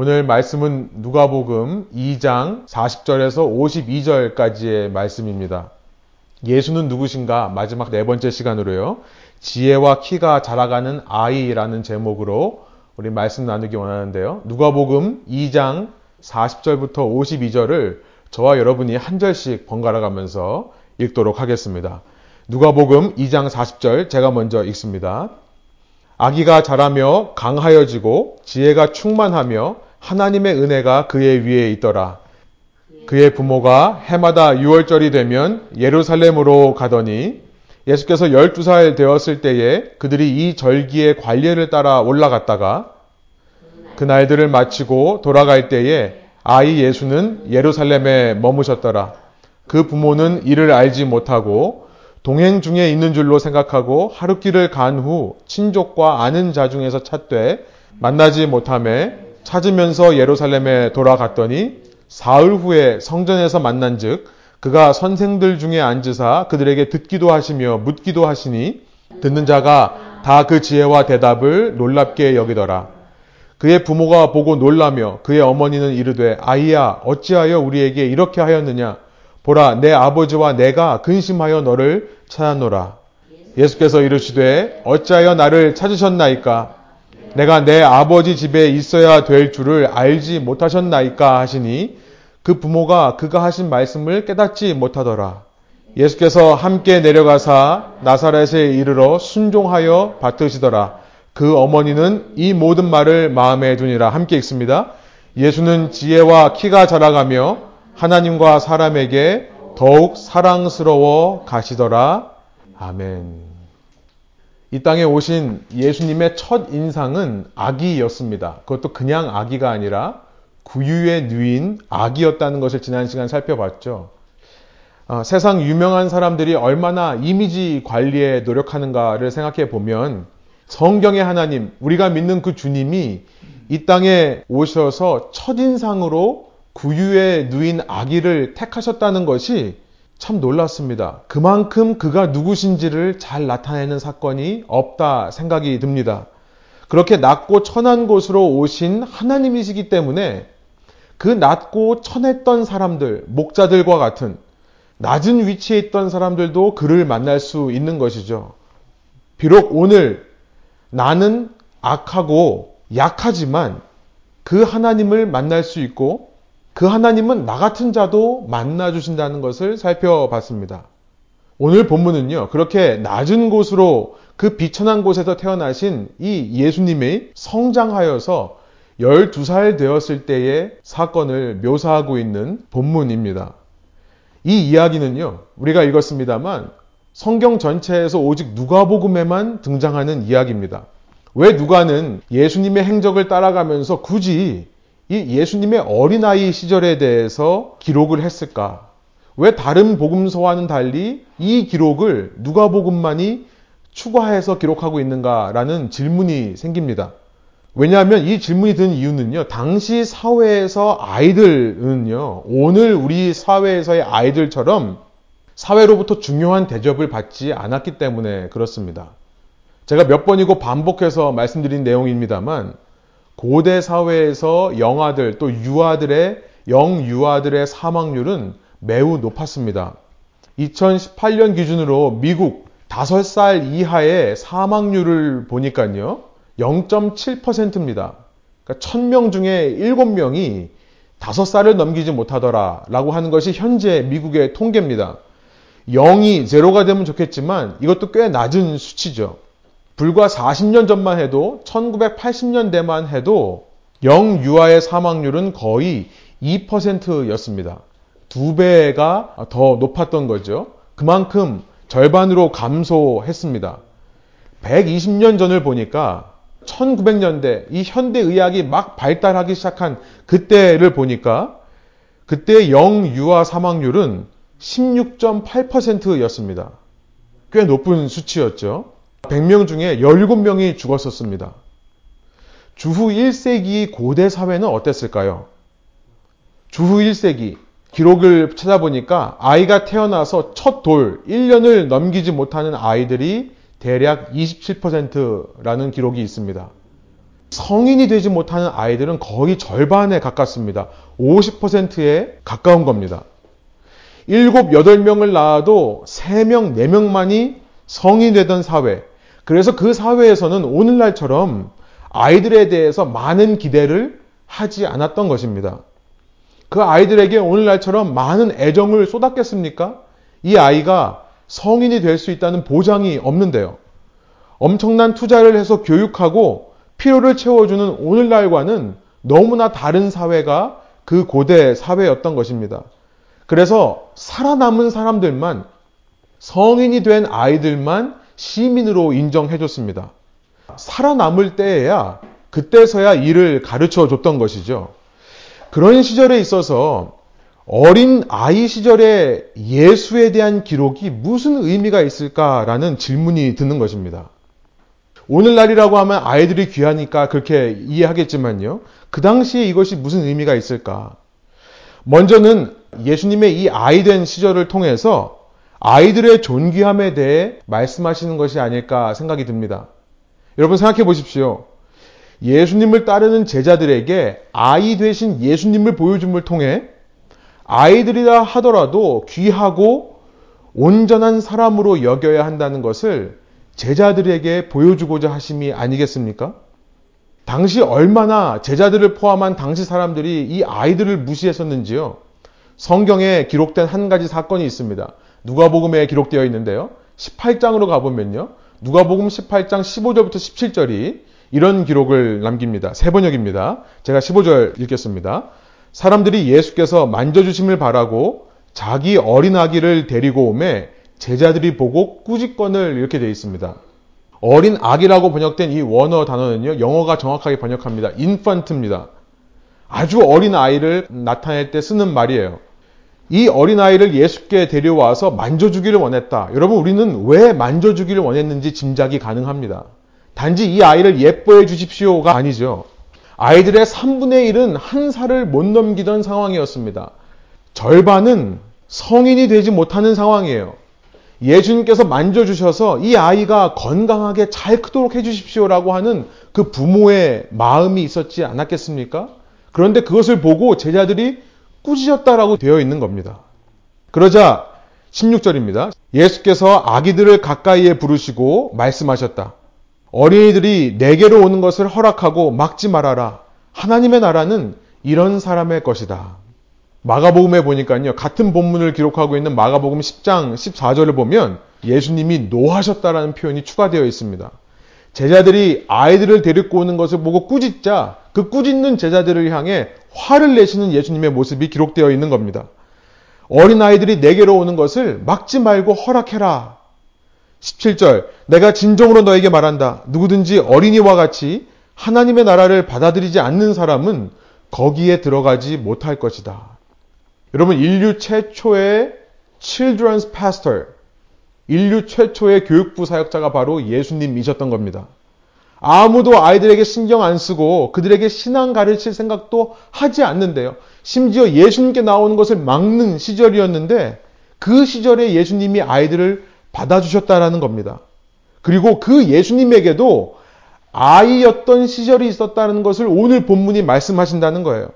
오늘 말씀은 누가복음 2장 40절에서 52절까지의 말씀입니다. 예수는 누구신가? 마지막 네 번째 시간으로요. 지혜와 키가 자라가는 아이라는 제목으로 우리 말씀 나누기 원하는데요. 누가복음 2장 40절부터 52절을 저와 여러분이 한 절씩 번갈아 가면서 읽도록 하겠습니다. 누가복음 2장 40절 제가 먼저 읽습니다. 아기가 자라며 강하여지고 지혜가 충만하며 하나님의 은혜가 그의 위에 있더라. 그의 부모가 해마다 6월절이 되면 예루살렘으로 가더니 예수께서 12살 되었을 때에 그들이 이 절기의 관례를 따라 올라갔다가 그 날들을 마치고 돌아갈 때에 아이 예수는 예루살렘에 머무셨더라. 그 부모는 이를 알지 못하고 동행 중에 있는 줄로 생각하고 하루길을 간 후 친족과 아는 자 중에서 찾되 만나지 못함에 찾으면서 예루살렘에 돌아갔더니 사흘 후에 성전에서 만난즉 그가 선생들 중에 앉으사 그들에게 듣기도 하시며 묻기도 하시니 듣는 자가 다 그 지혜와 대답을 놀랍게 여기더라. 그의 부모가 보고 놀라며 그의 어머니는 이르되 아이야 어찌하여 우리에게 이렇게 하였느냐 보라 내 아버지와 내가 근심하여 너를 찾았노라. 예수께서 이르시되 어찌하여 나를 찾으셨나이까 내가 내 아버지 집에 있어야 될 줄을 알지 못하셨나이까 하시니 그 부모가 그가 하신 말씀을 깨닫지 못하더라. 예수께서 함께 내려가사 나사렛에 이르러 순종하여 받으시더라. 그 어머니는 이 모든 말을 마음에 두니라. 함께 읽습니다. 예수는 지혜와 키가 자라가며 하나님과 사람에게 더욱 사랑스러워 가시더라. 아멘. 이 땅에 오신 예수님의 첫 인상은 아기였습니다. 그것도 그냥 아기가 아니라 구유의 누인 아기였다는 것을 지난 시간 살펴봤죠. 어, 세상 유명한 사람들이 얼마나 이미지 관리에 노력하는가를 생각해 보면 성경의 하나님, 우리가 믿는 그 주님이 이 땅에 오셔서 첫인상으로 구유의 누인 아기를 택하셨다는 것이 참 놀랐습니다. 그만큼 그가 누구신지를 잘 나타내는 사건이 없다 생각이 듭니다. 그렇게 낮고 천한 곳으로 오신 하나님이시기 때문에 그 낮고 천했던 사람들, 목자들과 같은 낮은 위치에 있던 사람들도 그를 만날 수 있는 것이죠. 비록 오늘 나는 악하고 약하지만 그 하나님을 만날 수 있고 그 하나님은 나 같은 자도 만나 주신다는 것을 살펴봤습니다. 오늘 본문은요, 그렇게 낮은 곳으로 그 비천한 곳에서 태어나신 이 예수님이 성장하여서 12살 되었을 때의 사건을 묘사하고 있는 본문입니다. 이 이야기는요, 우리가 읽었습니다만 성경 전체에서 오직 누가복음에만 등장하는 이야기입니다. 왜 누가는 예수님의 행적을 따라가면서 굳이 이 예수님의 어린아이 시절에 대해서 기록을 했을까? 왜 다른 복음서와는 달리 이 기록을 누가복음만이 추가해서 기록하고 있는가라는 질문이 생깁니다. 왜냐하면 이 질문이 든 이유는요, 당시 사회에서 아이들은요, 오늘 우리 사회에서의 아이들처럼 사회로부터 중요한 대접을 받지 않았기 때문에 그렇습니다. 제가 몇 번이고 반복해서 말씀드린 내용입니다만, 고대 사회에서 영아들 또 유아들의 영유아들의 사망률은 매우 높았습니다. 2018년 기준으로 미국 5살 이하의 사망률을 보니까요. 0.7%입니다. 그러니까 1000명 중에 7명이 5살을 넘기지 못하더라 라고 하는 것이 현재 미국의 통계입니다. 0이 제로가 되면 좋겠지만 이것도 꽤 낮은 수치죠. 불과 40년 전만 해도 1980년대만 해도 영유아의 사망률은 거의 2%였습니다. 두 배가 더 높았던 거죠. 그만큼 절반으로 감소했습니다. 120년 전을 보니까 1900년대 이 현대 의학이 막 발달하기 시작한 그때를 보니까 그때 영유아 사망률은 16.8%였습니다. 꽤 높은 수치였죠. 100명 중에 17명이 죽었었습니다. 주후 1세기 고대 사회는 어땠을까요? 주후 1세기 기록을 찾아보니까 아이가 태어나서 첫 돌 1년을 넘기지 못하는 아이들이 대략 27%라는 기록이 있습니다. 성인이 되지 못하는 아이들은 거의 절반에 가깝습니다. 50%에 가까운 겁니다. 7, 8명을 낳아도 3명, 4명만이 성인이 되던 사회. 그래서 그 사회에서는 오늘날처럼 아이들에 대해서 많은 기대를 하지 않았던 것입니다. 그 아이들에게 오늘날처럼 많은 애정을 쏟았겠습니까? 이 아이가 성인이 될 수 있다는 보장이 없는데요. 엄청난 투자를 해서 교육하고 필요를 채워주는 오늘날과는 너무나 다른 사회가 그 고대 사회였던 것입니다. 그래서 살아남은 사람들만 성인이 된 아이들만 시민으로 인정해줬습니다. 살아남을 때에야 그때서야 일을 가르쳐 줬던 것이죠. 그런 시절에 있어서 어린 아이 시절에 예수에 대한 기록이 무슨 의미가 있을까라는 질문이 드는 것입니다. 오늘날이라고 하면 아이들이 귀하니까 그렇게 이해하겠지만요. 그 당시에 이것이 무슨 의미가 있을까? 먼저는 예수님의 이 아이 된 시절을 통해서 아이들의 존귀함에 대해 말씀하시는 것이 아닐까 생각이 듭니다. 여러분 생각해 보십시오. 예수님을 따르는 제자들에게 아이 되신 예수님을 보여줌을 통해 아이들이라 하더라도 귀하고 온전한 사람으로 여겨야 한다는 것을 제자들에게 보여주고자 하심이 아니겠습니까? 당시 얼마나 제자들을 포함한 당시 사람들이 이 아이들을 무시했었는지요. 성경에 기록된 한 가지 사건이 있습니다. 누가복음에 기록되어 있는데요. 18장으로 가보면요. 누가복음 18장 15절부터 17절이 이런 기록을 남깁니다. 세 번역입니다. 제가 15절 읽겠습니다. 사람들이 예수께서 만져주심을 바라고 자기 어린 아기를 데리고 오매 제자들이 보고 꾸짖건을 이렇게 되어 있습니다. 어린 아기라고 번역된 이 원어 단어는요, 영어가 정확하게 번역합니다. infant입니다. 아주 어린 아이를 나타낼 때 쓰는 말이에요. 이 어린 아이를 예수께 데려와서 만져주기를 원했다. 여러분, 우리는 왜 만져주기를 원했는지 짐작이 가능합니다. 단지 이 아이를 예뻐해 주십시오가 아니죠. 아이들의 3분의 1은 한 살을 못 넘기던 상황이었습니다. 절반은 성인이 되지 못하는 상황이에요. 예수님께서 만져주셔서 이 아이가 건강하게 잘 크도록 해주십시오라고 하는 그 부모의 마음이 있었지 않았겠습니까? 그런데 그것을 보고 제자들이 꾸짖었다라고 되어 있는 겁니다. 그러자 16절입니다. 예수께서 아기들을 가까이에 부르시고 말씀하셨다. 어린이들이 내게로 오는 것을 허락하고 막지 말아라. 하나님의 나라는 이런 사람의 것이다. 마가복음에 보니까요. 같은 본문을 기록하고 있는 마가복음 10장 14절을 보면 예수님이 노하셨다라는 표현이 추가되어 있습니다. 제자들이 아이들을 데리고 오는 것을 보고 꾸짖자 그 꾸짖는 제자들을 향해 화를 내시는 예수님의 모습이 기록되어 있는 겁니다. 어린 아이들이 내게로 오는 것을 막지 말고 허락해라. 17절 내가 진정으로 너에게 말한다. 누구든지 어린이와 같이 하나님의 나라를 받아들이지 않는 사람은 거기에 들어가지 못할 것이다. 여러분 인류 최초의 children's pastor 인류 최초의 교육부 사역자가 바로 예수님이셨던 겁니다. 아무도 아이들에게 신경 안 쓰고 그들에게 신앙 가르칠 생각도 하지 않는데요. 심지어 예수님께 나오는 것을 막는 시절이었는데 그 시절에 예수님이 아이들을 받아주셨다라는 겁니다. 그리고 그 예수님에게도 아이였던 시절이 있었다는 것을 오늘 본문이 말씀하신다는 거예요.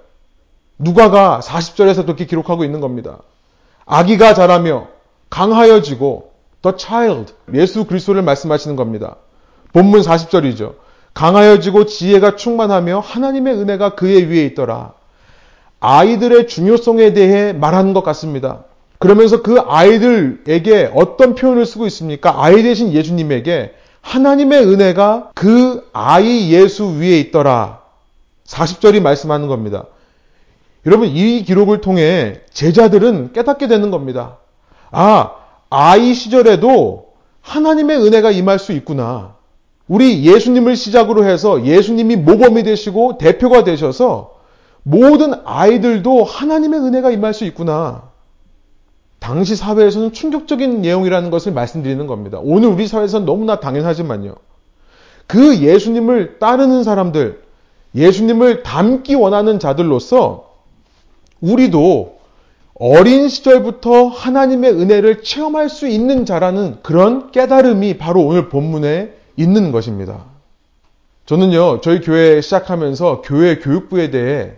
누가가 40절에서 그렇게 기록하고 있는 겁니다. 아기가 자라며 강하여지고 the child 예수 그리스도를 말씀하시는 겁니다. 본문 40절이죠. 강하여지고 지혜가 충만하며 하나님의 은혜가 그의 위에 있더라. 아이들의 중요성에 대해 말하는 것 같습니다. 그러면서 그 아이들에게 어떤 표현을 쓰고 있습니까? 아이 대신 예수님에게 하나님의 은혜가 그 아이 예수 위에 있더라. 40절이 말씀하는 겁니다. 여러분, 이 기록을 통해 제자들은 깨닫게 되는 겁니다. 아, 아이 시절에도 하나님의 은혜가 임할 수 있구나. 우리 예수님을 시작으로 해서 예수님이 모범이 되시고 대표가 되셔서 모든 아이들도 하나님의 은혜가 임할 수 있구나. 당시 사회에서는 충격적인 내용이라는 것을 말씀드리는 겁니다. 오늘 우리 사회에서는 너무나 당연하지만요. 그 예수님을 따르는 사람들, 예수님을 닮기 원하는 자들로서 우리도 어린 시절부터 하나님의 은혜를 체험할 수 있는 자라는 그런 깨달음이 바로 오늘 본문에 있는 것입니다. 저는요, 저희 교회 시작하면서 교회 교육부에 대해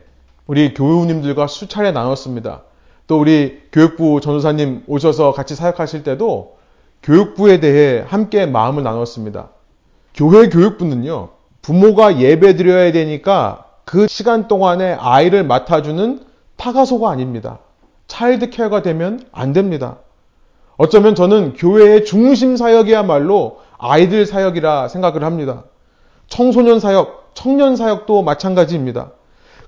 우리 교우님들과 수차례 나눴습니다. 또 우리 교육부 전도사님 오셔서 같이 사역하실 때도 교육부에 대해 함께 마음을 나눴습니다. 교회 교육부는요, 부모가 예배 드려야 되니까 그 시간 동안에 아이를 맡아주는 타가소가 아닙니다. 차일드 케어가 되면 안 됩니다. 어쩌면 저는 교회의 중심 사역이야말로 아이들 사역이라 생각을 합니다. 청소년 사역, 청년 사역도 마찬가지입니다.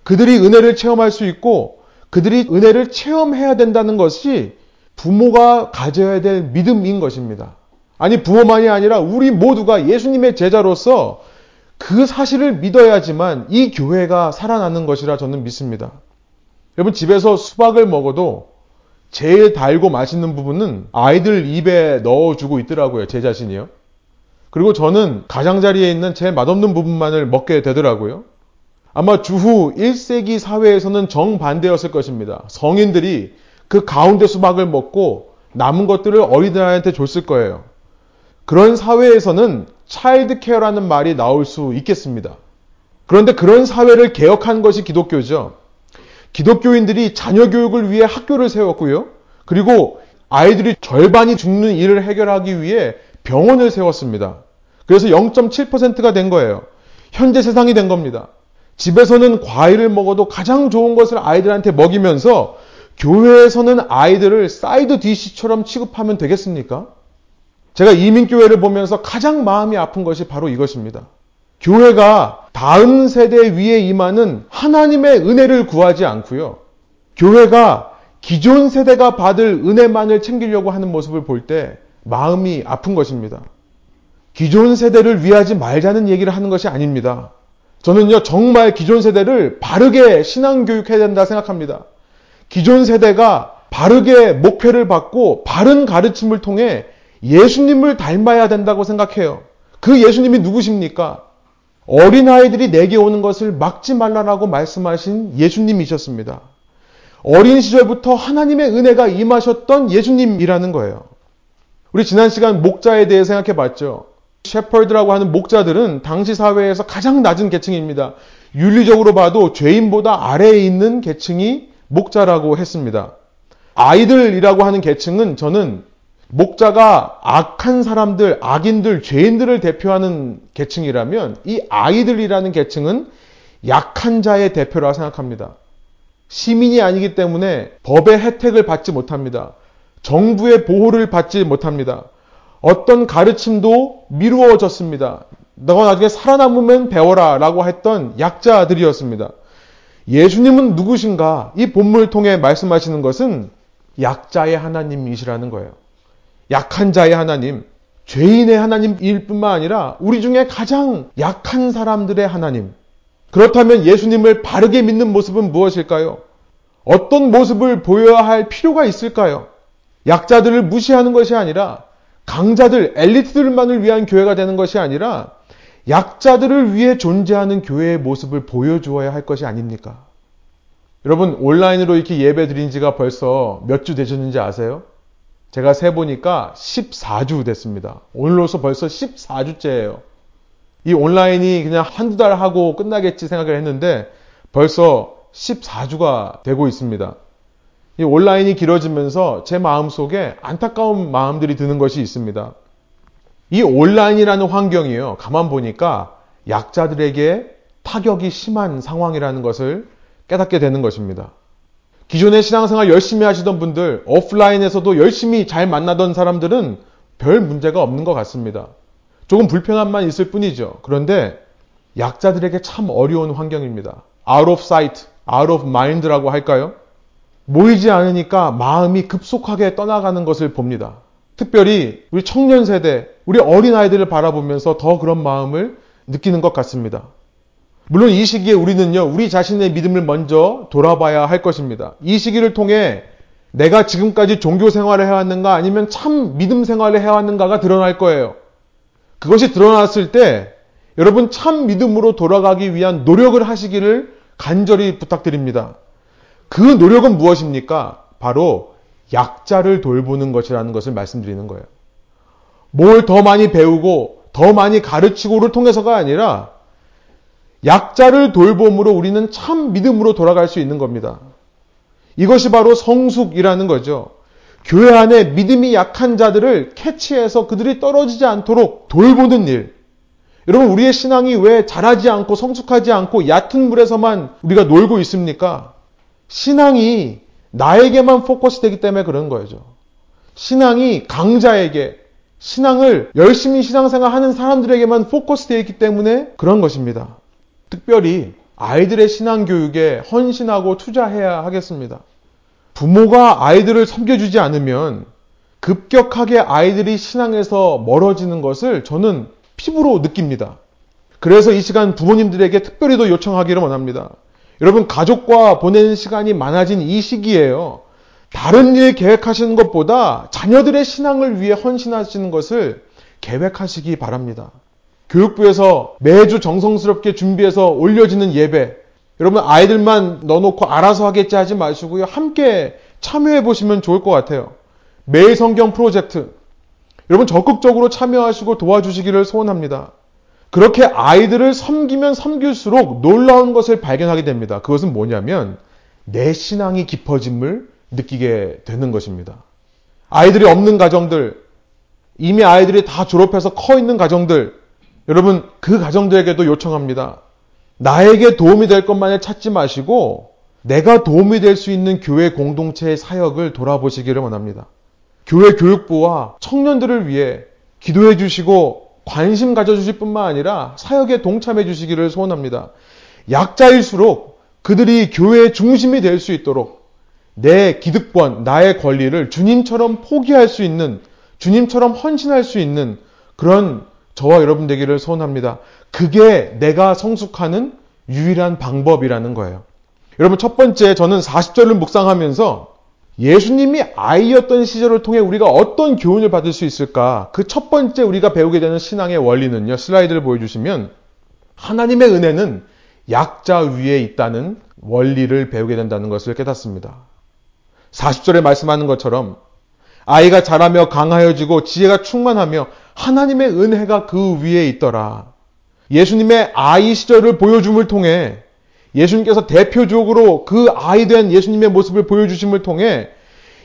그들이 은혜를 체험할 수 있고 그들이 은혜를 체험해야 된다는 것이 부모가 가져야 될 믿음인 것입니다. 아니, 부모만이 아니라 우리 모두가 예수님의 제자로서 그 사실을 믿어야지만 이 교회가 살아나는 것이라 저는 믿습니다. 여러분, 집에서 수박을 먹어도 제일 달고 맛있는 부분은 아이들 입에 넣어주고 있더라고요. 제 자신이요. 그리고 저는 가장자리에 있는 제일 맛없는 부분만을 먹게 되더라고요. 아마 주후 1세기 사회에서는 정반대였을 것입니다. 성인들이 그 가운데 수박을 먹고 남은 것들을 어린아이한테 줬을 거예요. 그런 사회에서는 차일드 케어라는 말이 나올 수 있겠습니다. 그런데 그런 사회를 개혁한 것이 기독교죠. 기독교인들이 자녀 교육을 위해 학교를 세웠고요. 그리고 아이들이 절반이 죽는 일을 해결하기 위해 병원을 세웠습니다. 그래서 0.7%가 된 거예요. 현재 세상이 된 겁니다. 집에서는 과일을 먹어도 가장 좋은 것을 아이들한테 먹이면서 교회에서는 아이들을 side dish처럼 취급하면 되겠습니까? 제가 이민교회를 보면서 가장 마음이 아픈 것이 바로 이것입니다. 교회가 다음 세대 위에 임하는 하나님의 은혜를 구하지 않고요. 교회가 기존 세대가 받을 은혜만을 챙기려고 하는 모습을 볼 때 마음이 아픈 것입니다. 기존 세대를 위하지 말자는 얘기를 하는 것이 아닙니다. 저는요, 정말 기존 세대를 바르게 신앙교육해야 된다 생각합니다. 기존 세대가 바르게 목표를 받고 바른 가르침을 통해 예수님을 닮아야 된다고 생각해요. 그 예수님이 누구십니까? 어린아이들이 내게 오는 것을 막지 말라라고 말씀하신 예수님이셨습니다. 어린 시절부터 하나님의 은혜가 임하셨던 예수님이라는 거예요. 우리 지난 시간 목자에 대해 생각해 봤죠. 셰퍼드라고 하는 목자들은 당시 사회에서 가장 낮은 계층입니다. 윤리적으로 봐도 죄인보다 아래에 있는 계층이 목자라고 했습니다. 아이들이라고 하는 계층은 저는 목자가 악한 사람들, 악인들, 죄인들을 대표하는 계층이라면 이 아이들이라는 계층은 약한 자의 대표라 생각합니다. 시민이 아니기 때문에 법의 혜택을 받지 못합니다. 정부의 보호를 받지 못합니다. 어떤 가르침도 미루어졌습니다. 너가 나중에 살아남으면 배워라 라고 했던 약자들이었습니다. 예수님은 누구신가? 이 본문을 통해 말씀하시는 것은 약자의 하나님이시라는 거예요. 약한 자의 하나님, 죄인의 하나님일 뿐만 아니라 우리 중에 가장 약한 사람들의 하나님. 그렇다면 예수님을 바르게 믿는 모습은 무엇일까요? 어떤 모습을 보여야 할 필요가 있을까요? 약자들을 무시하는 것이 아니라 강자들, 엘리트들만을 위한 교회가 되는 것이 아니라 약자들을 위해 존재하는 교회의 모습을 보여주어야 할 것이 아닙니까? 여러분, 온라인으로 이렇게 예배 드린 지가 벌써 몇 주 되셨는지 아세요? 제가 세보니까 14주 됐습니다. 오늘로서 벌써 14주째예요. 이 온라인이 그냥 한두 달 하고 끝나겠지 생각을 했는데 벌써 14주가 되고 있습니다. 이 온라인이 길어지면서 제 마음 속에 안타까운 마음들이 드는 것이 있습니다. 이 온라인이라는 환경이요. 가만 보니까 약자들에게 타격이 심한 상황이라는 것을 깨닫게 되는 것입니다. 기존의 신앙생활 열심히 하시던 분들, 오프라인에서도 열심히 잘 만나던 사람들은 별 문제가 없는 것 같습니다. 조금 불편함만 있을 뿐이죠. 그런데 약자들에게 참 어려운 환경입니다. out of sight, out of mind라고 할까요? 모이지 않으니까 마음이 급속하게 떠나가는 것을 봅니다. 특별히 우리 청년 세대, 우리 어린 아이들을 바라보면서 더 그런 마음을 느끼는 것 같습니다. 물론 이 시기에 우리는요, 우리 자신의 믿음을 먼저 돌아봐야 할 것입니다. 이 시기를 통해 내가 지금까지 종교 생활을 해왔는가 아니면 참 믿음 생활을 해왔는가가 드러날 거예요. 그것이 드러났을 때 여러분 참 믿음으로 돌아가기 위한 노력을 하시기를 간절히 부탁드립니다. 그 노력은 무엇입니까? 바로 약자를 돌보는 것이라는 것을 말씀드리는 거예요. 뭘 더 많이 배우고 더 많이 가르치고를 통해서가 아니라 약자를 돌봄으로 우리는 참 믿음으로 돌아갈 수 있는 겁니다. 이것이 바로 성숙이라는 거죠. 교회 안에 믿음이 약한 자들을 캐치해서 그들이 떨어지지 않도록 돌보는 일. 여러분, 우리의 신앙이 왜 자라지 않고 성숙하지 않고 얕은 물에서만 우리가 놀고 있습니까? 신앙이 나에게만 포커스 되기 때문에 그런 거죠. 신앙이 강자에게, 신앙을 열심히 신앙생활 하는 사람들에게만 포커스 되어 있기 때문에 그런 것입니다. 특별히 아이들의 신앙 교육에 헌신하고 투자해야 하겠습니다. 부모가 아이들을 섬겨주지 않으면 급격하게 아이들이 신앙에서 멀어지는 것을 저는 피부로 느낍니다. 그래서 이 시간 부모님들에게 특별히도 요청하기를 원합니다. 여러분, 가족과 보내는 시간이 많아진 이 시기에요. 다른 일 계획하시는 것보다 자녀들의 신앙을 위해 헌신하시는 것을 계획하시기 바랍니다. 교육부에서 매주 정성스럽게 준비해서 올려지는 예배, 여러분 아이들만 넣어놓고 알아서 하겠지 하지 마시고요. 함께 참여해 보시면 좋을 것 같아요. 매일 성경 프로젝트. 여러분 적극적으로 참여하시고 도와주시기를 소원합니다. 그렇게 아이들을 섬기면 섬길수록 놀라운 것을 발견하게 됩니다. 그것은 뭐냐면 내 신앙이 깊어짐을 느끼게 되는 것입니다. 아이들이 없는 가정들, 이미 아이들이 다 졸업해서 커 있는 가정들, 여러분 그 가정들에게도 요청합니다. 나에게 도움이 될 것만을 찾지 마시고 내가 도움이 될 수 있는 교회 공동체의 사역을 돌아보시기를 원합니다. 교회 교육부와 청년들을 위해 기도해 주시고 관심 가져주실 뿐만 아니라 사역에 동참해 주시기를 소원합니다. 약자일수록 그들이 교회의 중심이 될 수 있도록 내 기득권, 나의 권리를 주님처럼 포기할 수 있는, 주님처럼 헌신할 수 있는 그런 저와 여러분 되기를 소원합니다. 그게 내가 성숙하는 유일한 방법이라는 거예요. 여러분, 첫 번째, 저는 40절을 묵상하면서 예수님이 아이였던 시절을 통해 우리가 어떤 교훈을 받을 수 있을까? 그 첫 번째 우리가 배우게 되는 신앙의 원리는요, 슬라이드를 보여주시면, 하나님의 은혜는 약자 위에 있다는 원리를 배우게 된다는 것을 깨닫습니다. 40절에 말씀하는 것처럼, 아이가 자라며 강하여지고 지혜가 충만하며 하나님의 은혜가 그 위에 있더라. 예수님의 아이 시절을 보여줌을 통해 예수님께서 대표적으로 그 아이 된 예수님의 모습을 보여주심을 통해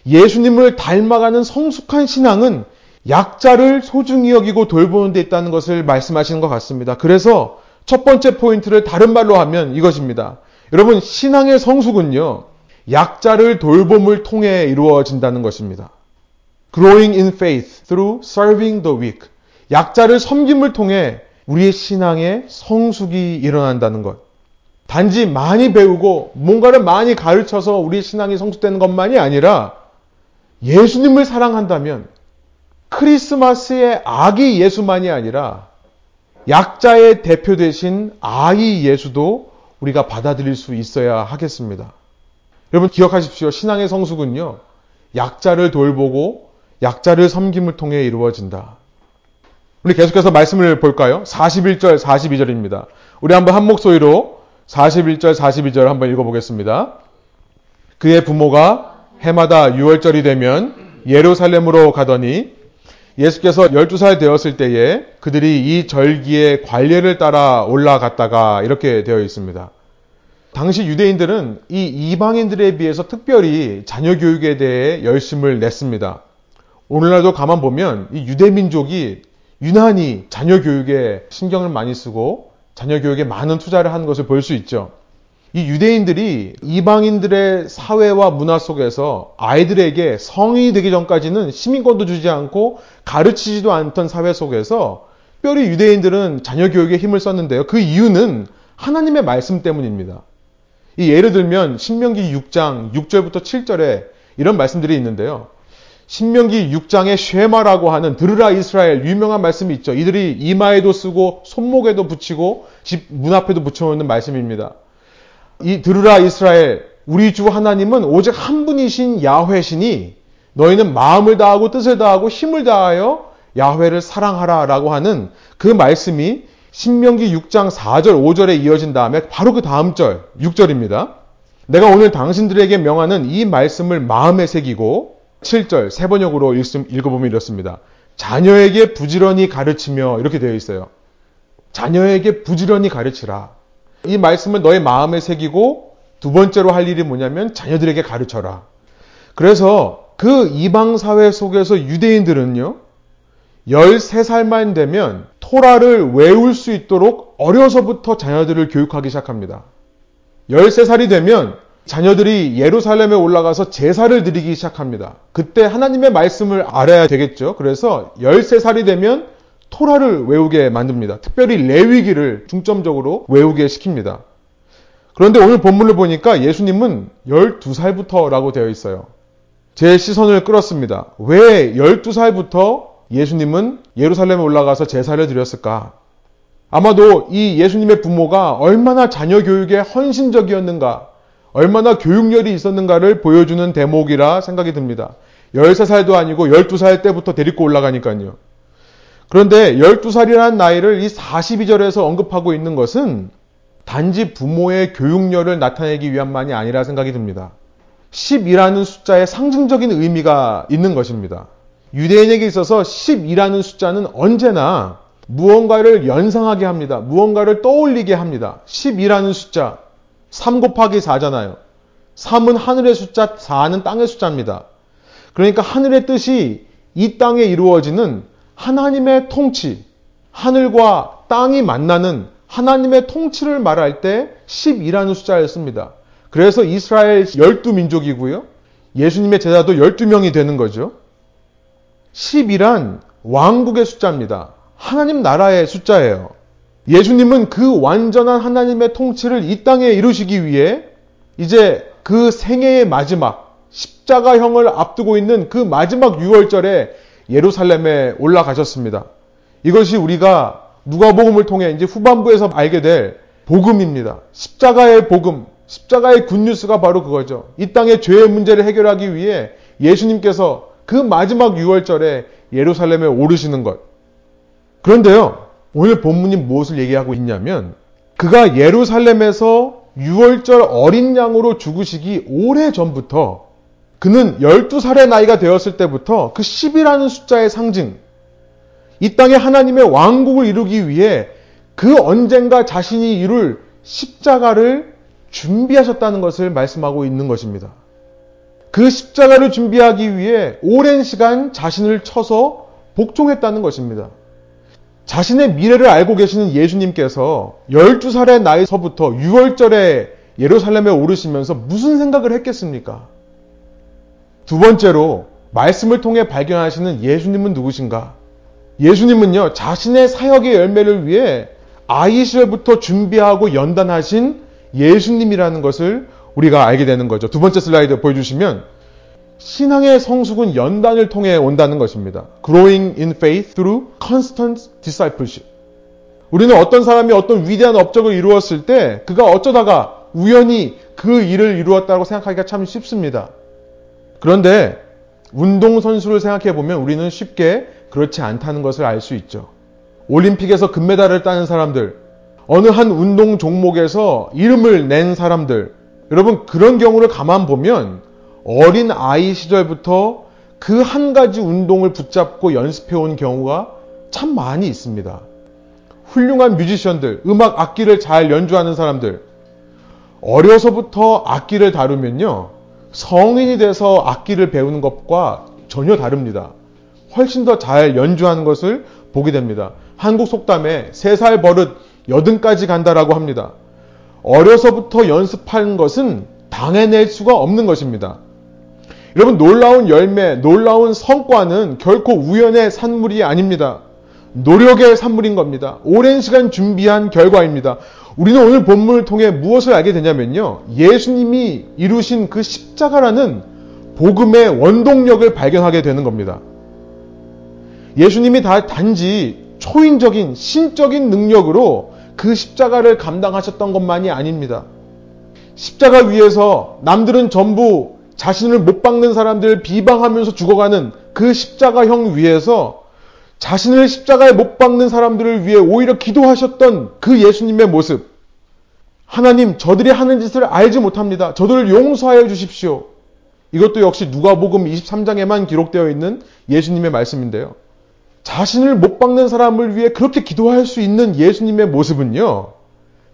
예수님을 닮아가는 성숙한 신앙은 약자를 소중히 여기고 돌보는 데 있다는 것을 말씀하시는 것 같습니다. 그래서 첫 번째 포인트를 다른 말로 하면 이것입니다. 여러분, 신앙의 성숙은요, 약자를 돌봄을 통해 이루어진다는 것입니다. Growing in faith through serving the weak. 약자를 섬김을 통해 우리의 신앙의 성숙이 일어난다는 것. 단지 많이 배우고 뭔가를 많이 가르쳐서 우리 신앙이 성숙되는 것만이 아니라 예수님을 사랑한다면 크리스마스의 아기 예수만이 아니라 약자의 대표 대신 아이 예수도 우리가 받아들일 수 있어야 하겠습니다. 여러분 기억하십시오. 신앙의 성숙은요. 약자를 돌보고 약자를 섬김을 통해 이루어진다. 우리 계속해서 말씀을 볼까요? 41절, 42절입니다. 우리 한번 한 목소리로 41절, 42절 한번 읽어보겠습니다. 그의 부모가 해마다 6월절이 되면 예루살렘으로 가더니 예수께서 12살 되었을 때에 그들이 이 절기의 관례를 따라 올라갔다가 이렇게 되어 있습니다. 당시 유대인들은 이 이방인들에 비해서 특별히 자녀 교육에 대해 열심을 냈습니다. 오늘날도 가만 보면 이 유대민족이 유난히 자녀 교육에 신경을 많이 쓰고 자녀 교육에 많은 투자를 하는 것을 볼 수 있죠. 이 유대인들이 이방인들의 사회와 문화 속에서 아이들에게 성인이 되기 전까지는 시민권도 주지 않고 가르치지도 않던 사회 속에서 특별히 유대인들은 자녀 교육에 힘을 썼는데요. 그 이유는 하나님의 말씀 때문입니다. 이 예를 들면 신명기 6장 6절부터 7절에 이런 말씀들이 있는데요. 신명기 6장의 쉐마라고 하는 들으라 이스라엘 유명한 말씀이 있죠. 이들이 이마에도 쓰고 손목에도 붙이고 집 문 앞에도 붙여놓는 말씀입니다. 이 들으라 이스라엘 우리 주 하나님은 오직 한 분이신 야훼시니 너희는 마음을 다하고 뜻을 다하고 힘을 다하여 야훼를 사랑하라라고 하는 그 말씀이 신명기 6장 4절 5절에 이어진 다음에 바로 그 다음 절 6절입니다. 내가 오늘 당신들에게 명하는 이 말씀을 마음에 새기고 7절 세 번역으로 읽어보면 이렇습니다. 자녀에게 부지런히 가르치며 이렇게 되어 있어요. 자녀에게 부지런히 가르치라. 이 말씀을 너의 마음에 새기고 두 번째로 할 일이 뭐냐면 자녀들에게 가르쳐라. 그래서 그 이방 사회 속에서 유대인들은요, 13살만 되면 토라를 외울 수 있도록 어려서부터 자녀들을 교육하기 시작합니다. 13살이 되면 자녀들이 예루살렘에 올라가서 제사를 드리기 시작합니다. 그때 하나님의 말씀을 알아야 되겠죠. 그래서 13살이 되면 토라를 외우게 만듭니다. 특별히 레위기를 중점적으로 외우게 시킵니다. 그런데 오늘 본문을 보니까 예수님은 12살부터라고 되어 있어요. 제 시선을 끌었습니다. 왜 12살부터 예수님은 예루살렘에 올라가서 제사를 드렸을까? 아마도 이 예수님의 부모가 얼마나 자녀 교육에 헌신적이었는가, 얼마나 교육열이 있었는가를 보여주는 대목이라 생각이 듭니다. 13살도 아니고 12살 때부터 데리고 올라가니까요. 그런데 12살이라는 나이를 이 42절에서 언급하고 있는 것은 단지 부모의 교육열을 나타내기 위함만이 아니라 생각이 듭니다. 10이라는 숫자에 상징적인 의미가 있는 것입니다. 유대인에게 있어서 10이라는 숫자는 언제나 무언가를 연상하게 합니다. 무언가를 떠올리게 합니다. 10이라는 숫자. 3 곱하기 4잖아요. 3은 하늘의 숫자, 4는 땅의 숫자입니다. 그러니까 하늘의 뜻이 이 땅에 이루어지는 하나님의 통치, 하늘과 땅이 만나는 하나님의 통치를 말할 때 10이라는 숫자를 씁니다. 그래서 이스라엘 12민족이고요. 예수님의 제자도 12명이 되는 거죠. 10이란 왕국의 숫자입니다. 하나님 나라의 숫자예요. 예수님은 그 완전한 하나님의 통치를 이 땅에 이루시기 위해 이제 그 생애의 마지막 십자가형을 앞두고 있는 그 마지막 6월절에 예루살렘에 올라가셨습니다. 이것이 우리가 누가복음을 통해 이제 후반부에서 알게 될 복음입니다. 십자가의 복음, 십자가의 굿뉴스가 바로 그거죠. 이 땅의 죄의 문제를 해결하기 위해 예수님께서 그 마지막 6월절에 예루살렘에 오르시는 것. 그런데요, 오늘 본문이 무엇을 얘기하고 있냐면, 그가 예루살렘에서 6월절 어린 양으로 죽으시기 오래 전부터 그는 12살의 나이가 되었을 때부터 그 10이라는 숫자의 상징, 이 땅에 하나님의 왕국을 이루기 위해 그 언젠가 자신이 이룰 십자가를 준비하셨다는 것을 말씀하고 있는 것입니다. 그 십자가를 준비하기 위해 오랜 시간 자신을 쳐서 복종했다는 것입니다. 자신의 미래를 알고 계시는 예수님께서 12살의 나이서부터 6월절에 예루살렘에 오르시면서 무슨 생각을 했겠습니까? 두 번째로 말씀을 통해 발견하시는 예수님은 누구신가? 예수님은요, 자신의 사역의 열매를 위해 아이 시절부터 준비하고 연단하신 예수님이라는 것을 우리가 알게 되는 거죠. 두 번째 슬라이드 보여주시면 신앙의 성숙은 연단을 통해 온다는 것입니다. Growing in faith through constant discipleship. 우리는 어떤 사람이 어떤 위대한 업적을 이루었을 때 그가 어쩌다가 우연히 그 일을 이루었다고 생각하기가 참 쉽습니다. 그런데 운동선수를 생각해 보면 우리는 쉽게 그렇지 않다는 것을 알 수 있죠. 올림픽에서 금메달을 따는 사람들, 어느 한 운동 종목에서 이름을 낸 사람들, 여러분 그런 경우를 가만 보면 어린 아이 시절부터 그 한 가지 운동을 붙잡고 연습해 온 경우가 참 많이 있습니다. 훌륭한 뮤지션들, 음악 악기를 잘 연주하는 사람들, 어려서부터 악기를 다루면요, 성인이 돼서 악기를 배우는 것과 전혀 다릅니다. 훨씬 더 잘 연주하는 것을 보게 됩니다. 한국 속담에 세 살 버릇 여든까지 간다라고 합니다. 어려서부터 연습하는 것은 당해낼 수가 없는 것입니다. 여러분, 놀라운 열매, 놀라운 성과는 결코 우연의 산물이 아닙니다. 노력의 산물인 겁니다. 오랜 시간 준비한 결과입니다. 우리는 오늘 본문을 통해 무엇을 알게 되냐면요. 예수님이 이루신 그 십자가라는 복음의 원동력을 발견하게 되는 겁니다. 예수님이 다 단지 초인적인 신적인 능력으로 그 십자가를 감당하셨던 것만이 아닙니다. 십자가 위에서 남들은 전부 자신을 못 박는 사람들을 비방하면서 죽어가는 그 십자가형 위에서 자신을 십자가에 못 박는 사람들을 위해 오히려 기도하셨던 그 예수님의 모습. 하나님, 저들이 하는 짓을 알지 못합니다. 저들을 용서하여 주십시오. 이것도 역시 누가복음 23장에만 기록되어 있는 예수님의 말씀인데요. 자신을 못 박는 사람을 위해 그렇게 기도할 수 있는 예수님의 모습은요,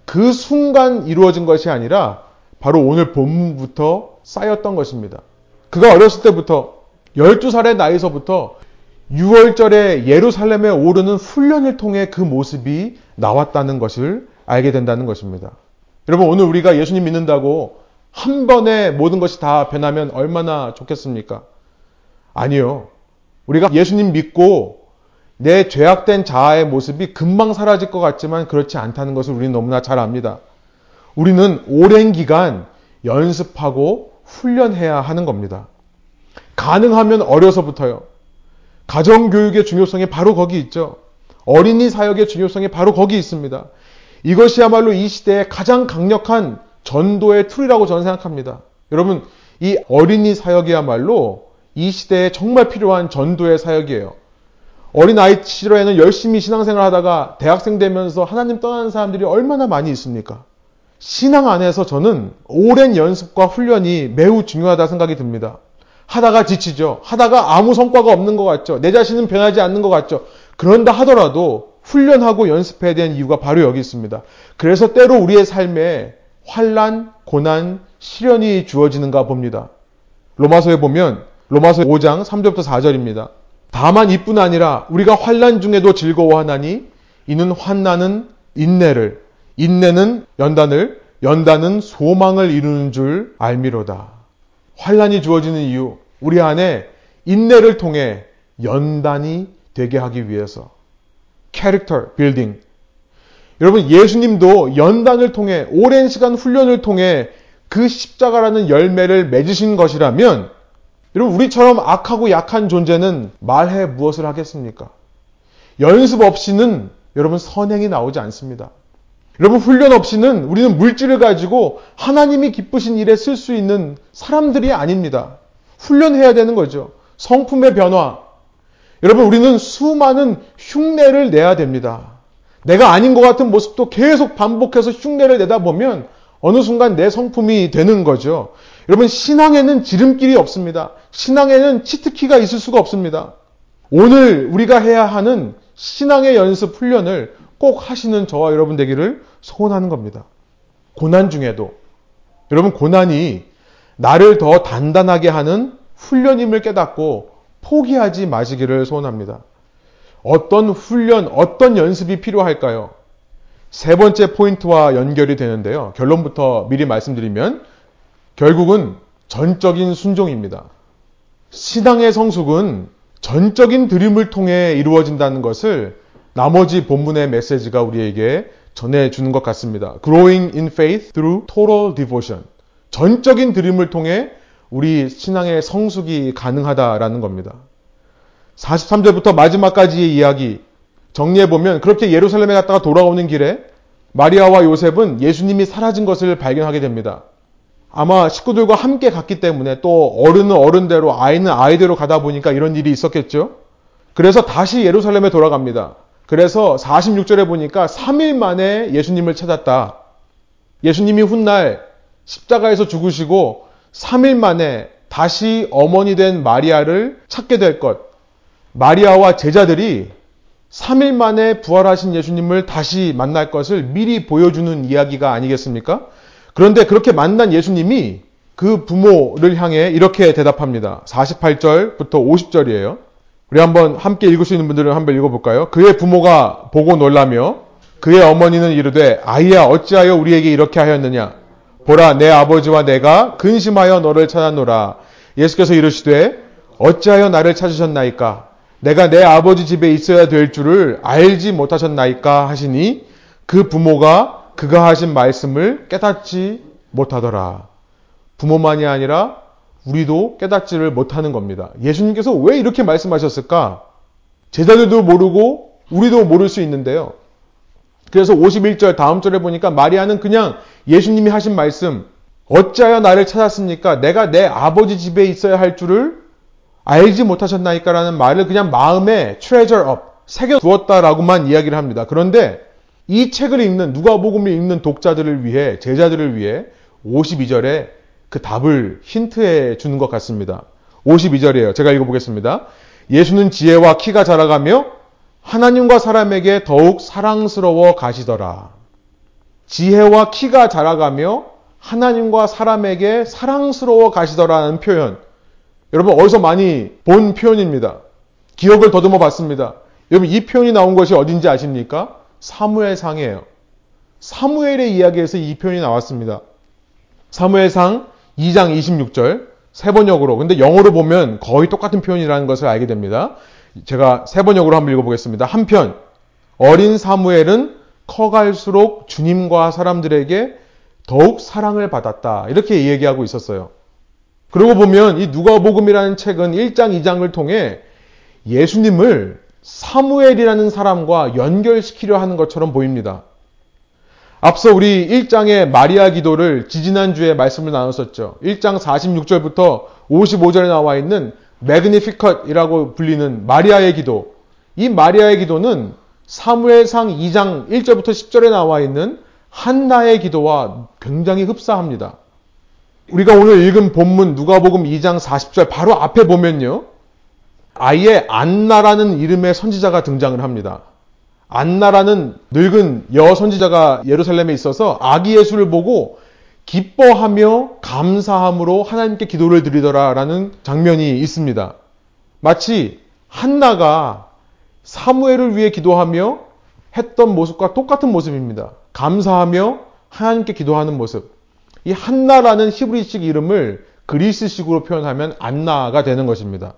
그 순간 이루어진 것이 아니라 바로 오늘 본문부터 쌓였던 것입니다. 그가 어렸을 때부터 12살의 나이서부터 6월절에 예루살렘에 오르는 훈련을 통해 그 모습이 나왔다는 것을 알게 된다는 것입니다. 여러분 오늘 우리가 예수님 믿는다고 한 번에 모든 것이 다 변하면 얼마나 좋겠습니까? 아니요. 우리가 예수님 믿고 내 죄악된 자아의 모습이 금방 사라질 것 같지만 그렇지 않다는 것을 우리는 너무나 잘 압니다. 우리는 오랜 기간 연습하고 훈련해야 하는 겁니다. 가능하면 어려서부터요. 가정교육의 중요성이 바로 거기 있죠. 어린이 사역의 중요성이 바로 거기 있습니다. 이것이야말로 이 시대의 가장 강력한 전도의 tool이라고 저는 생각합니다. 여러분, 이 어린이 사역이야말로 이 시대에 정말 필요한 전도의 사역이에요. 어린 아이 시절에는 열심히 신앙생활 하다가 대학생 되면서 하나님 떠나는 사람들이 얼마나 많이 있습니까? 신앙 안에서 저는 오랜 연습과 훈련이 매우 중요하다 생각이 듭니다. 하다가 지치죠. 하다가 아무 성과가 없는 것 같죠. 내 자신은 변하지 않는 것 같죠. 그런다 하더라도 훈련하고 연습해야 되는 이유가 바로 여기 있습니다. 그래서 때로 우리의 삶에 환란, 고난, 시련이 주어지는가 봅니다. 로마서에 보면 로마서 5장 3절부터 4절입니다. 다만 이뿐 아니라 우리가 환란 중에도 즐거워하나니 이는 환난은 인내를 인내는 연단을 연단은 소망을 이루는 줄 알미로다. 환란이 주어지는 이유 우리 안에 인내를 통해 연단이 되게 하기 위해서 캐릭터 빌딩 여러분 예수님도 연단을 통해 오랜 시간 훈련을 통해 그 십자가라는 열매를 맺으신 것이라면 여러분 우리처럼 악하고 약한 존재는 말해 무엇을 하겠습니까? 연습 없이는 여러분 선행이 나오지 않습니다. 여러분 훈련 없이는 우리는 물질을 가지고 하나님이 기쁘신 일에 쓸 수 있는 사람들이 아닙니다. 훈련해야 되는 거죠. 성품의 변화. 여러분 우리는 수많은 흉내를 내야 됩니다. 내가 아닌 것 같은 모습도 계속 반복해서 흉내를 내다 보면 어느 순간 내 성품이 되는 거죠. 여러분 신앙에는 지름길이 없습니다. 신앙에는 치트키가 있을 수가 없습니다. 오늘 우리가 해야 하는 신앙의 연습 훈련을 꼭 하시는 저와 여러분 되기를 소원하는 겁니다. 고난 중에도 여러분 고난이 나를 더 단단하게 하는 훈련임을 깨닫고 포기하지 마시기를 소원합니다. 어떤 훈련, 어떤 연습이 필요할까요? 세 번째 포인트와 연결이 되는데요. 결론부터 미리 말씀드리면 결국은 전적인 순종입니다. 신앙의 성숙은 전적인 드림을 통해 이루어진다는 것을 나머지 본문의 메시지가 우리에게 전해주는 것 같습니다. Growing in faith through total devotion. 전적인 드림을 통해 우리 신앙의 성숙이 가능하다라는 겁니다. 43절부터 마지막까지의 이야기 정리해보면 그렇게 예루살렘에 갔다가 돌아오는 길에 마리아와 요셉은 예수님이 사라진 것을 발견하게 됩니다. 아마 식구들과 함께 갔기 때문에 또 어른은 어른대로 아이는 아이대로 가다 보니까 이런 일이 있었겠죠. 그래서 다시 예루살렘에 돌아갑니다. 그래서 46절에 보니까 3일 만에 예수님을 찾았다. 예수님이 훗날 십자가에서 죽으시고 3일 만에 다시 어머니 된 마리아를 찾게 될 것. 마리아와 제자들이 3일 만에 부활하신 예수님을 다시 만날 것을 미리 보여주는 이야기가 아니겠습니까? 그런데 그렇게 만난 예수님이 그 부모를 향해 이렇게 대답합니다. 48절부터 50절이에요. 우리 한번 함께 읽을 수 있는 분들은 한번 읽어볼까요? 그의 부모가 보고 놀라며 그의 어머니는 이르되 아이야 어찌하여 우리에게 이렇게 하였느냐? 보라 내 아버지와 내가 근심하여 너를 찾아노라. 예수께서 이르시되 어찌하여 나를 찾으셨나이까? 내가 내 아버지 집에 있어야 될 줄을 알지 못하셨나이까? 하시니 그 부모가 그가 하신 말씀을 깨닫지 못하더라. 부모만이 아니라 우리도 깨닫지를 못하는 겁니다. 예수님께서 왜 이렇게 말씀하셨을까? 제자들도 모르고 우리도 모를 수 있는데요. 그래서 51절 다음 절에 보니까 마리아는 그냥 예수님이 하신 말씀 어찌하여 나를 찾았습니까? 내가 내 아버지 집에 있어야 할 줄을 알지 못하셨나이까? 라는 말을 그냥 마음에 treasure up, 새겨두었다라고만 이야기를 합니다. 그런데 이 책을 읽는, 누가복음을 읽는 독자들을 위해, 제자들을 위해 52절에 그 답을 힌트해 주는 것 같습니다. 52절이에요. 제가 읽어보겠습니다. 예수는 지혜와 키가 자라가며 하나님과 사람에게 더욱 사랑스러워 가시더라. 지혜와 키가 자라가며 하나님과 사람에게 사랑스러워 가시더라는 표현. 여러분 어디서 많이 본 표현입니다. 기억을 더듬어 봤습니다. 여러분 이 표현이 나온 것이 어딘지 아십니까? 사무엘상이에요. 사무엘의 이야기에서 이 표현이 나왔습니다. 사무엘상 2장 26절 세 번역으로 근데 영어로 보면 거의 똑같은 표현이라는 것을 알게 됩니다. 제가 세 번역으로 한번 읽어보겠습니다. 한편 어린 사무엘은 커갈수록 주님과 사람들에게 더욱 사랑을 받았다. 이렇게 얘기하고 있었어요. 그러고 보면 이 누가복음이라는 책은 1장, 2장을 통해 예수님을 사무엘이라는 사람과 연결시키려 하는 것처럼 보입니다. 앞서 우리 1장의 마리아 기도를 지지난주에 말씀을 나눴었죠. 1장 46절부터 55절에 나와 있는 매그니피컷이라고 불리는 마리아의 기도. 이 마리아의 기도는 사무엘상 2장 1절부터 10절에 나와 있는 한나의 기도와 굉장히 흡사합니다. 우리가 오늘 읽은 본문 누가복음 2장 40절 바로 앞에 보면요. 아예 안나라는 이름의 선지자가 등장을 합니다. 안나라는 늙은 여 선지자가 예루살렘에 있어서 아기 예수를 보고 기뻐하며 감사함으로 하나님께 기도를 드리더라라는 장면이 있습니다. 마치 한나가 사무엘을 위해 기도하며 했던 모습과 똑같은 모습입니다. 감사하며 하나님께 기도하는 모습. 이 한나라는 히브리식 이름을 그리스식으로 표현하면 안나가 되는 것입니다.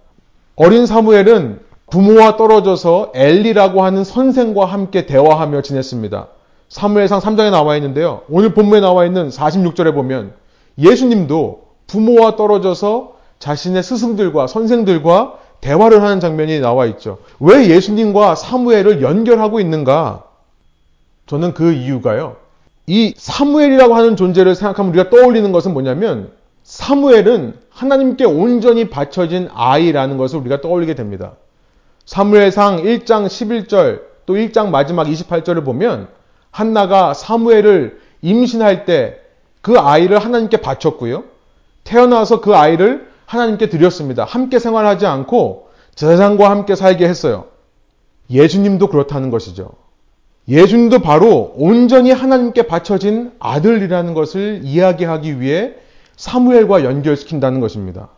어린 사무엘은 부모와 떨어져서 엘리라고 하는 선생과 함께 대화하며 지냈습니다. 사무엘상 3장에 나와 있는데요. 오늘 본문에 나와 있는 46절에 보면 예수님도 부모와 떨어져서 자신의 스승들과 선생들과 대화를 하는 장면이 나와 있죠. 왜 예수님과 사무엘을 연결하고 있는가? 저는 그 이유가요. 이 사무엘이라고 하는 존재를 생각하면 우리가 떠올리는 것은 뭐냐면 사무엘은 하나님께 온전히 바쳐진 아이라는 것을 우리가 떠올리게 됩니다. 사무엘상 1장 11절 또 1장 마지막 28절을 보면 한나가 사무엘을 임신할 때 그 아이를 하나님께 바쳤고요. 태어나서 그 아이를 하나님께 드렸습니다. 함께 생활하지 않고 세상과 함께 살게 했어요. 예수님도 그렇다는 것이죠. 예수님도 바로 온전히 하나님께 바쳐진 아들이라는 것을 이야기하기 위해 사무엘과 연결시킨다는 것입니다.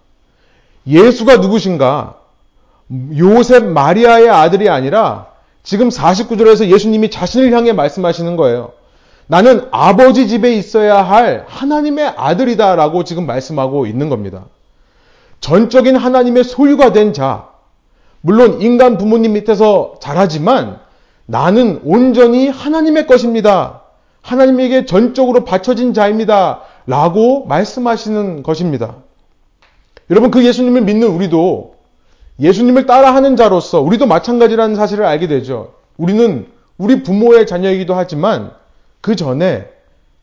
예수가 누구신가? 요셉 마리아의 아들이 아니라 지금 49절에서 예수님이 자신을 향해 말씀하시는 거예요. 나는 아버지 집에 있어야 할 하나님의 아들이다라고 지금 말씀하고 있는 겁니다. 전적인 하나님의 소유가 된 자, 물론 인간 부모님 밑에서 자라지만 나는 온전히 하나님의 것입니다. 하나님에게 전적으로 바쳐진 자입니다. 라고 말씀하시는 것입니다. 여러분, 그 예수님을 믿는 우리도 예수님을 따라하는 자로서 우리도 마찬가지라는 사실을 알게 되죠. 우리는 우리 부모의 자녀이기도 하지만 그 전에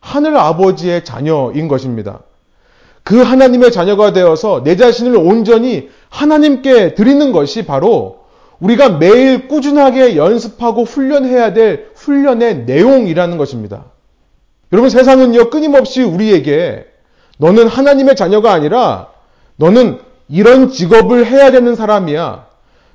하늘 아버지의 자녀인 것입니다. 그 하나님의 자녀가 되어서 내 자신을 온전히 하나님께 드리는 것이 바로 우리가 매일 꾸준하게 연습하고 훈련해야 될 훈련의 내용이라는 것입니다. 여러분 세상은요 끊임없이 우리에게 너는 하나님의 자녀가 아니라 너는 이런 직업을 해야 되는 사람이야.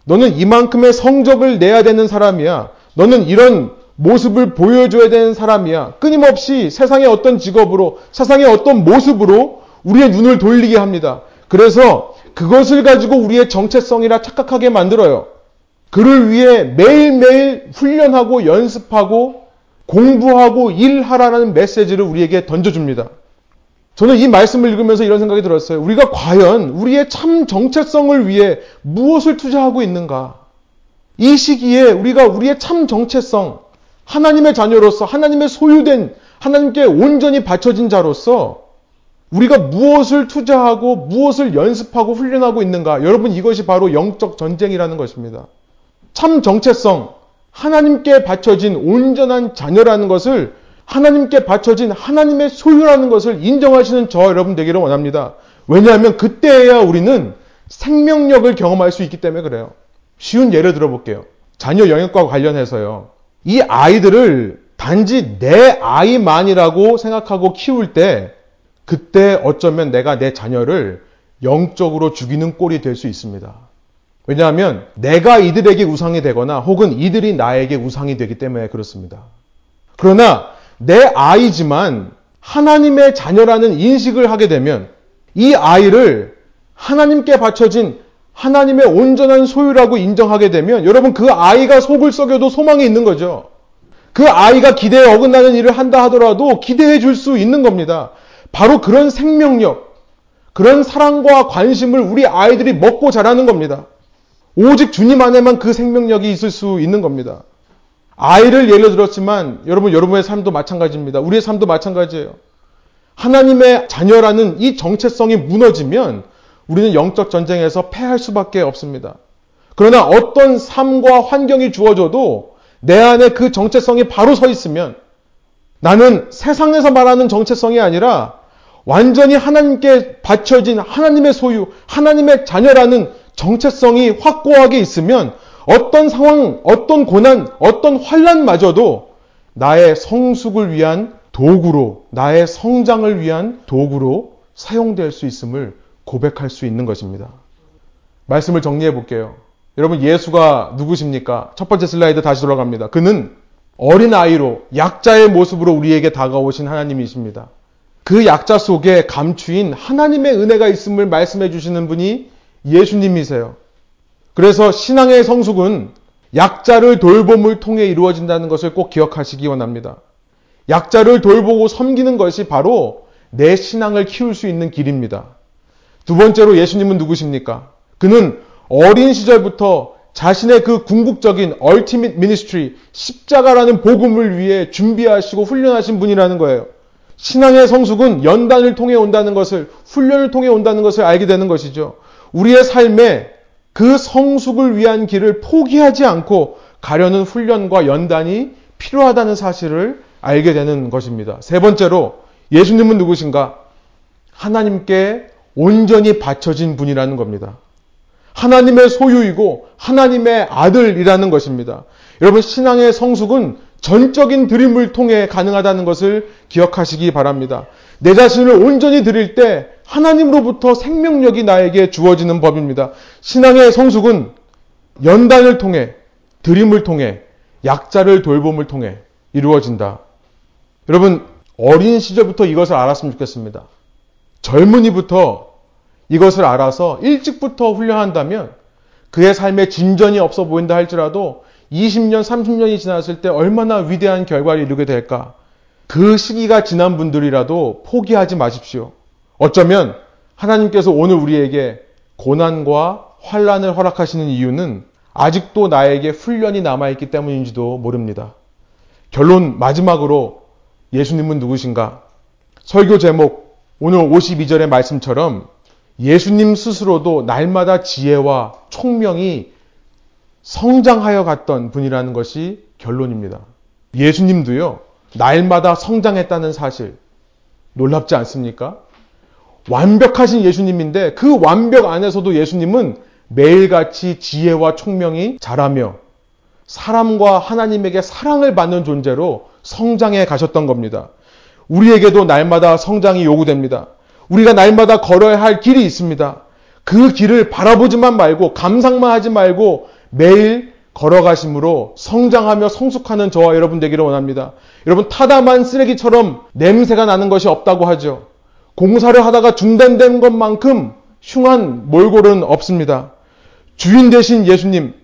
너는 이만큼의 성적을 내야 되는 사람이야. 너는 이런 모습을 보여줘야 되는 사람이야. 끊임없이 세상의 어떤 직업으로, 세상의 어떤 모습으로 우리의 눈을 돌리게 합니다. 그래서 그것을 가지고 우리의 정체성이라 착각하게 만들어요. 그를 위해 매일매일 훈련하고 연습하고 공부하고 일하라는 메시지를 우리에게 던져줍니다. 저는 이 말씀을 읽으면서 이런 생각이 들었어요. 우리가 과연 우리의 참 정체성을 위해 무엇을 투자하고 있는가? 이 시기에 우리가 우리의 참 정체성, 하나님의 자녀로서, 하나님의 소유된, 하나님께 온전히 바쳐진 자로서 우리가 무엇을 투자하고 무엇을 연습하고 훈련하고 있는가? 여러분 이것이 바로 영적 전쟁이라는 것입니다. 참 정체성, 하나님께 바쳐진 온전한 자녀라는 것을 하나님께 바쳐진 하나님의 소유라는 것을 인정하시는 저 여러분 되기를 원합니다. 왜냐하면 그때야 우리는 생명력을 경험할 수 있기 때문에 그래요. 쉬운 예를 들어볼게요. 자녀 영역과 관련해서요. 이 아이들을 단지 내 아이만이라고 생각하고 키울 때 그때 어쩌면 내가 내 자녀를 영적으로 죽이는 꼴이 될 수 있습니다. 왜냐하면 내가 이들에게 우상이 되거나 혹은 이들이 나에게 우상이 되기 때문에 그렇습니다. 그러나 내 아이지만 하나님의 자녀라는 인식을 하게 되면 이 아이를 하나님께 바쳐진 하나님의 온전한 소유라고 인정하게 되면 여러분 그 아이가 속을 썩여도 소망이 있는 거죠. 그 아이가 기대에 어긋나는 일을 한다 하더라도 기대해 줄 수 있는 겁니다. 바로 그런 생명력, 그런 사랑과 관심을 우리 아이들이 먹고 자라는 겁니다. 오직 주님 안에만 그 생명력이 있을 수 있는 겁니다. 아이를 예로 들었지만 여러분 여러분의 삶도 마찬가지입니다. 우리의 삶도 마찬가지예요. 하나님의 자녀라는 이 정체성이 무너지면 우리는 영적 전쟁에서 패할 수밖에 없습니다. 그러나 어떤 삶과 환경이 주어져도 내 안에 그 정체성이 바로 서 있으면 나는 세상에서 말하는 정체성이 아니라 완전히 하나님께 바쳐진 하나님의 소유, 하나님의 자녀라는 정체성이 확고하게 있으면 어떤 상황, 어떤 고난, 어떤 환란마저도 나의 성숙을 위한 도구로, 나의 성장을 위한 도구로 사용될 수 있음을 고백할 수 있는 것입니다. 말씀을 정리해 볼게요. 여러분, 예수가 누구십니까? 첫 번째 슬라이드 다시 돌아갑니다. 그는 어린 아이로 약자의 모습으로 우리에게 다가오신 하나님이십니다. 그 약자 속에 감추인 하나님의 은혜가 있음을 말씀해 주시는 분이 예수님이세요. 그래서 신앙의 성숙은 약자를 돌봄을 통해 이루어진다는 것을 꼭 기억하시기 원합니다. 약자를 돌보고 섬기는 것이 바로 내 신앙을 키울 수 있는 길입니다. 두 번째로 예수님은 누구십니까? 그는 어린 시절부터 자신의 그 궁극적인 ultimate ministry, 십자가라는 복음을 위해 준비하시고 훈련하신 분이라는 거예요. 신앙의 성숙은 연단을 통해 온다는 것을, 훈련을 통해 온다는 것을 알게 되는 것이죠. 우리의 삶에 그 성숙을 위한 길을 포기하지 않고 가려는 훈련과 연단이 필요하다는 사실을 알게 되는 것입니다. 세 번째로 예수님은 누구신가? 하나님께 온전히 바쳐진 분이라는 겁니다. 하나님의 소유이고 하나님의 아들이라는 것입니다. 여러분 신앙의 성숙은 전적인 드림을 통해 가능하다는 것을 기억하시기 바랍니다. 내 자신을 온전히 드릴 때 하나님으로부터 생명력이 나에게 주어지는 법입니다. 신앙의 성숙은 연단을 통해, 드림을 통해, 약자를 돌봄을 통해 이루어진다. 여러분, 어린 시절부터 이것을 알았으면 좋겠습니다. 젊은이부터 이것을 알아서 일찍부터 훈련한다면 그의 삶에 진전이 없어 보인다 할지라도 20년, 30년이 지났을 때 얼마나 위대한 결과를 이루게 될까? 그 시기가 지난 분들이라도 포기하지 마십시오. 어쩌면 하나님께서 오늘 우리에게 고난과 환란을 허락하시는 이유는 아직도 나에게 훈련이 남아있기 때문인지도 모릅니다. 결론 마지막으로 예수님은 누구신가? 설교 제목 오늘 52절의 말씀처럼 예수님 스스로도 날마다 지혜와 총명이 성장하여 갔던 분이라는 것이 결론입니다. 예수님도요, 날마다 성장했다는 사실, 놀랍지 않습니까? 완벽하신 예수님인데 그 완벽 안에서도 예수님은 매일같이 지혜와 총명이 자라며 사람과 하나님에게 사랑을 받는 존재로 성장해 가셨던 겁니다. 우리에게도 날마다 성장이 요구됩니다. 우리가 날마다 걸어야 할 길이 있습니다. 그 길을 바라보지만 말고 감상만 하지 말고 매일 걸어가심으로 성장하며 성숙하는 저와 여러분 되기를 원합니다. 여러분 타다만 쓰레기처럼 냄새가 나는 것이 없다고 하죠. 공사를 하다가 중단된 것만큼 흉한 몰골은 없습니다. 주인 되신 예수님,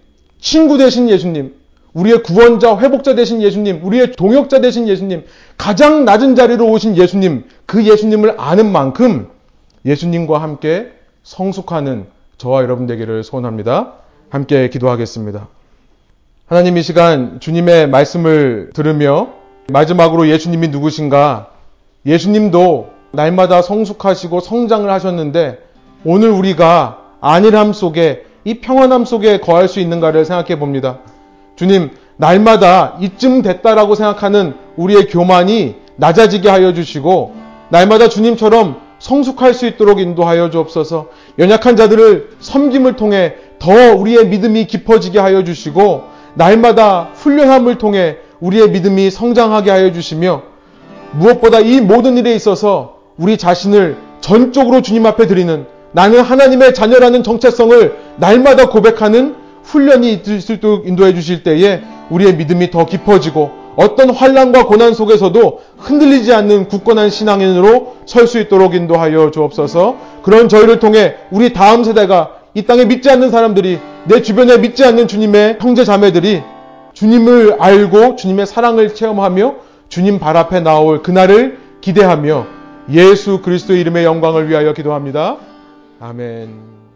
친구 되신 예수님, 우리의 구원자, 회복자 되신 예수님, 우리의 동역자 되신 예수님, 가장 낮은 자리로 오신 예수님, 그 예수님을 아는 만큼 예수님과 함께 성숙하는 저와 여러분 되기를 소원합니다. 함께 기도하겠습니다. 하나님 이 시간 주님의 말씀을 들으며 마지막으로 예수님이 누구신가? 예수님도 날마다 성숙하시고 성장을 하셨는데 오늘 우리가 안일함 속에 이 평안함 속에 거할 수 있는가를 생각해 봅니다. 주님, 날마다 이쯤 됐다라고 생각하는 우리의 교만이 낮아지게 하여 주시고 날마다 주님처럼 성숙할 수 있도록 인도하여 주옵소서. 연약한 자들을 섬김을 통해 더 우리의 믿음이 깊어지게 하여 주시고 날마다 훈련함을 통해 우리의 믿음이 성장하게 하여 주시며 무엇보다 이 모든 일에 있어서 우리 자신을 전적으로 주님 앞에 드리는 나는 하나님의 자녀라는 정체성을 날마다 고백하는 훈련이 있을 수 있도록 인도해 주실 때에 우리의 믿음이 더 깊어지고 어떤 환란과 고난 속에서도 흔들리지 않는 굳건한 신앙인으로 설 수 있도록 인도하여 주옵소서. 그런 저희를 통해 우리 다음 세대가 이 땅에 믿지 않는 사람들이 내 주변에 믿지 않는 주님의 형제 자매들이 주님을 알고 주님의 사랑을 체험하며 주님 발 앞에 나올 그날을 기대하며 예수 그리스도 이름의 영광을 위하여 기도합니다. 아멘.